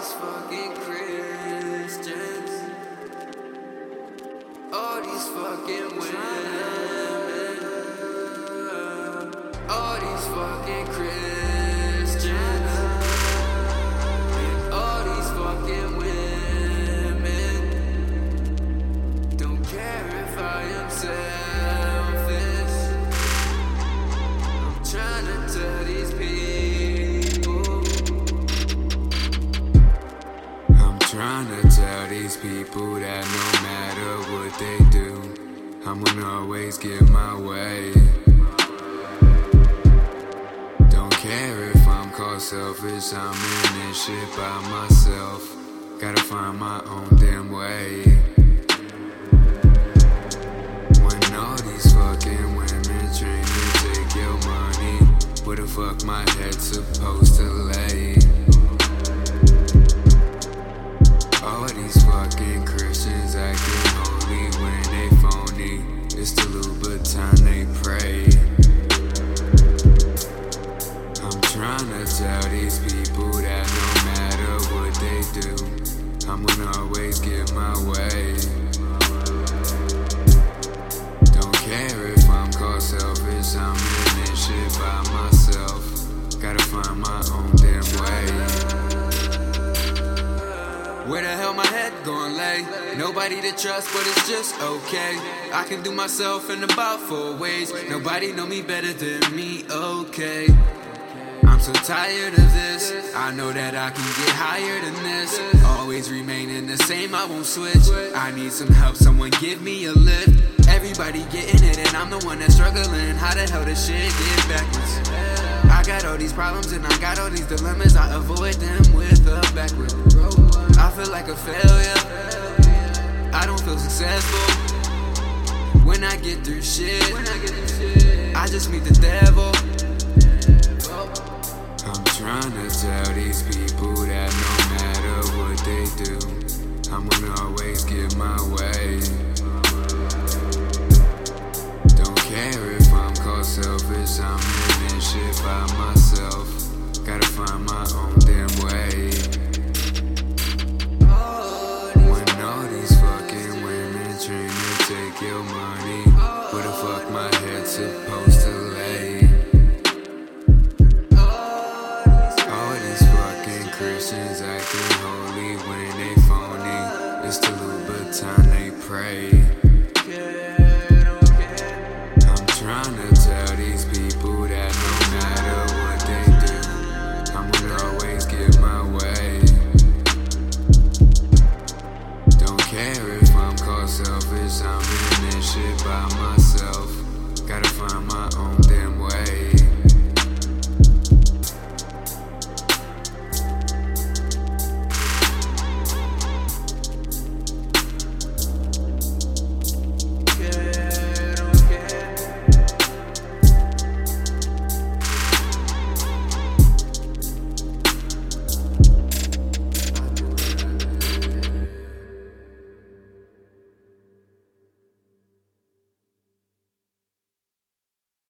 these fucking Christians. All these fucking women. All these fucking Christians. Trying to tell these people that no matter what they do, I'm gonna always get my way. Don't care if I'm called selfish, I'm in this shit by myself. Gotta find my own damn way. When all these fucking women train to take your money, where the fuck my head supposed to lay? I'm gonna always get my way. Don't care if I'm called selfish, I'm in this shit by myself. Gotta find my own damn way. Where the hell my head gon' lay? Nobody to trust, but it's just okay. I can do myself in about four ways. Nobody know me better than me, okay. I'm so tired of this. I know that I can get higher than this. Always remaining the same, I won't switch. I need some help, someone give me a lift. Everybody getting it, and I'm the one that's struggling. How the hell this shit get backwards? I got all these problems and I got all these dilemmas. I avoid them with a backward. I feel like a failure. I don't feel successful. When I get through shit, I just meet the devil. Trying to tell these people that no matter what they do, I'm gonna always get my way. Don't care if I'm called selfish, I'm in this shit by myself. Gotta find my own damn way. Christians acting holy when they phony. It's the Louboutin they pray.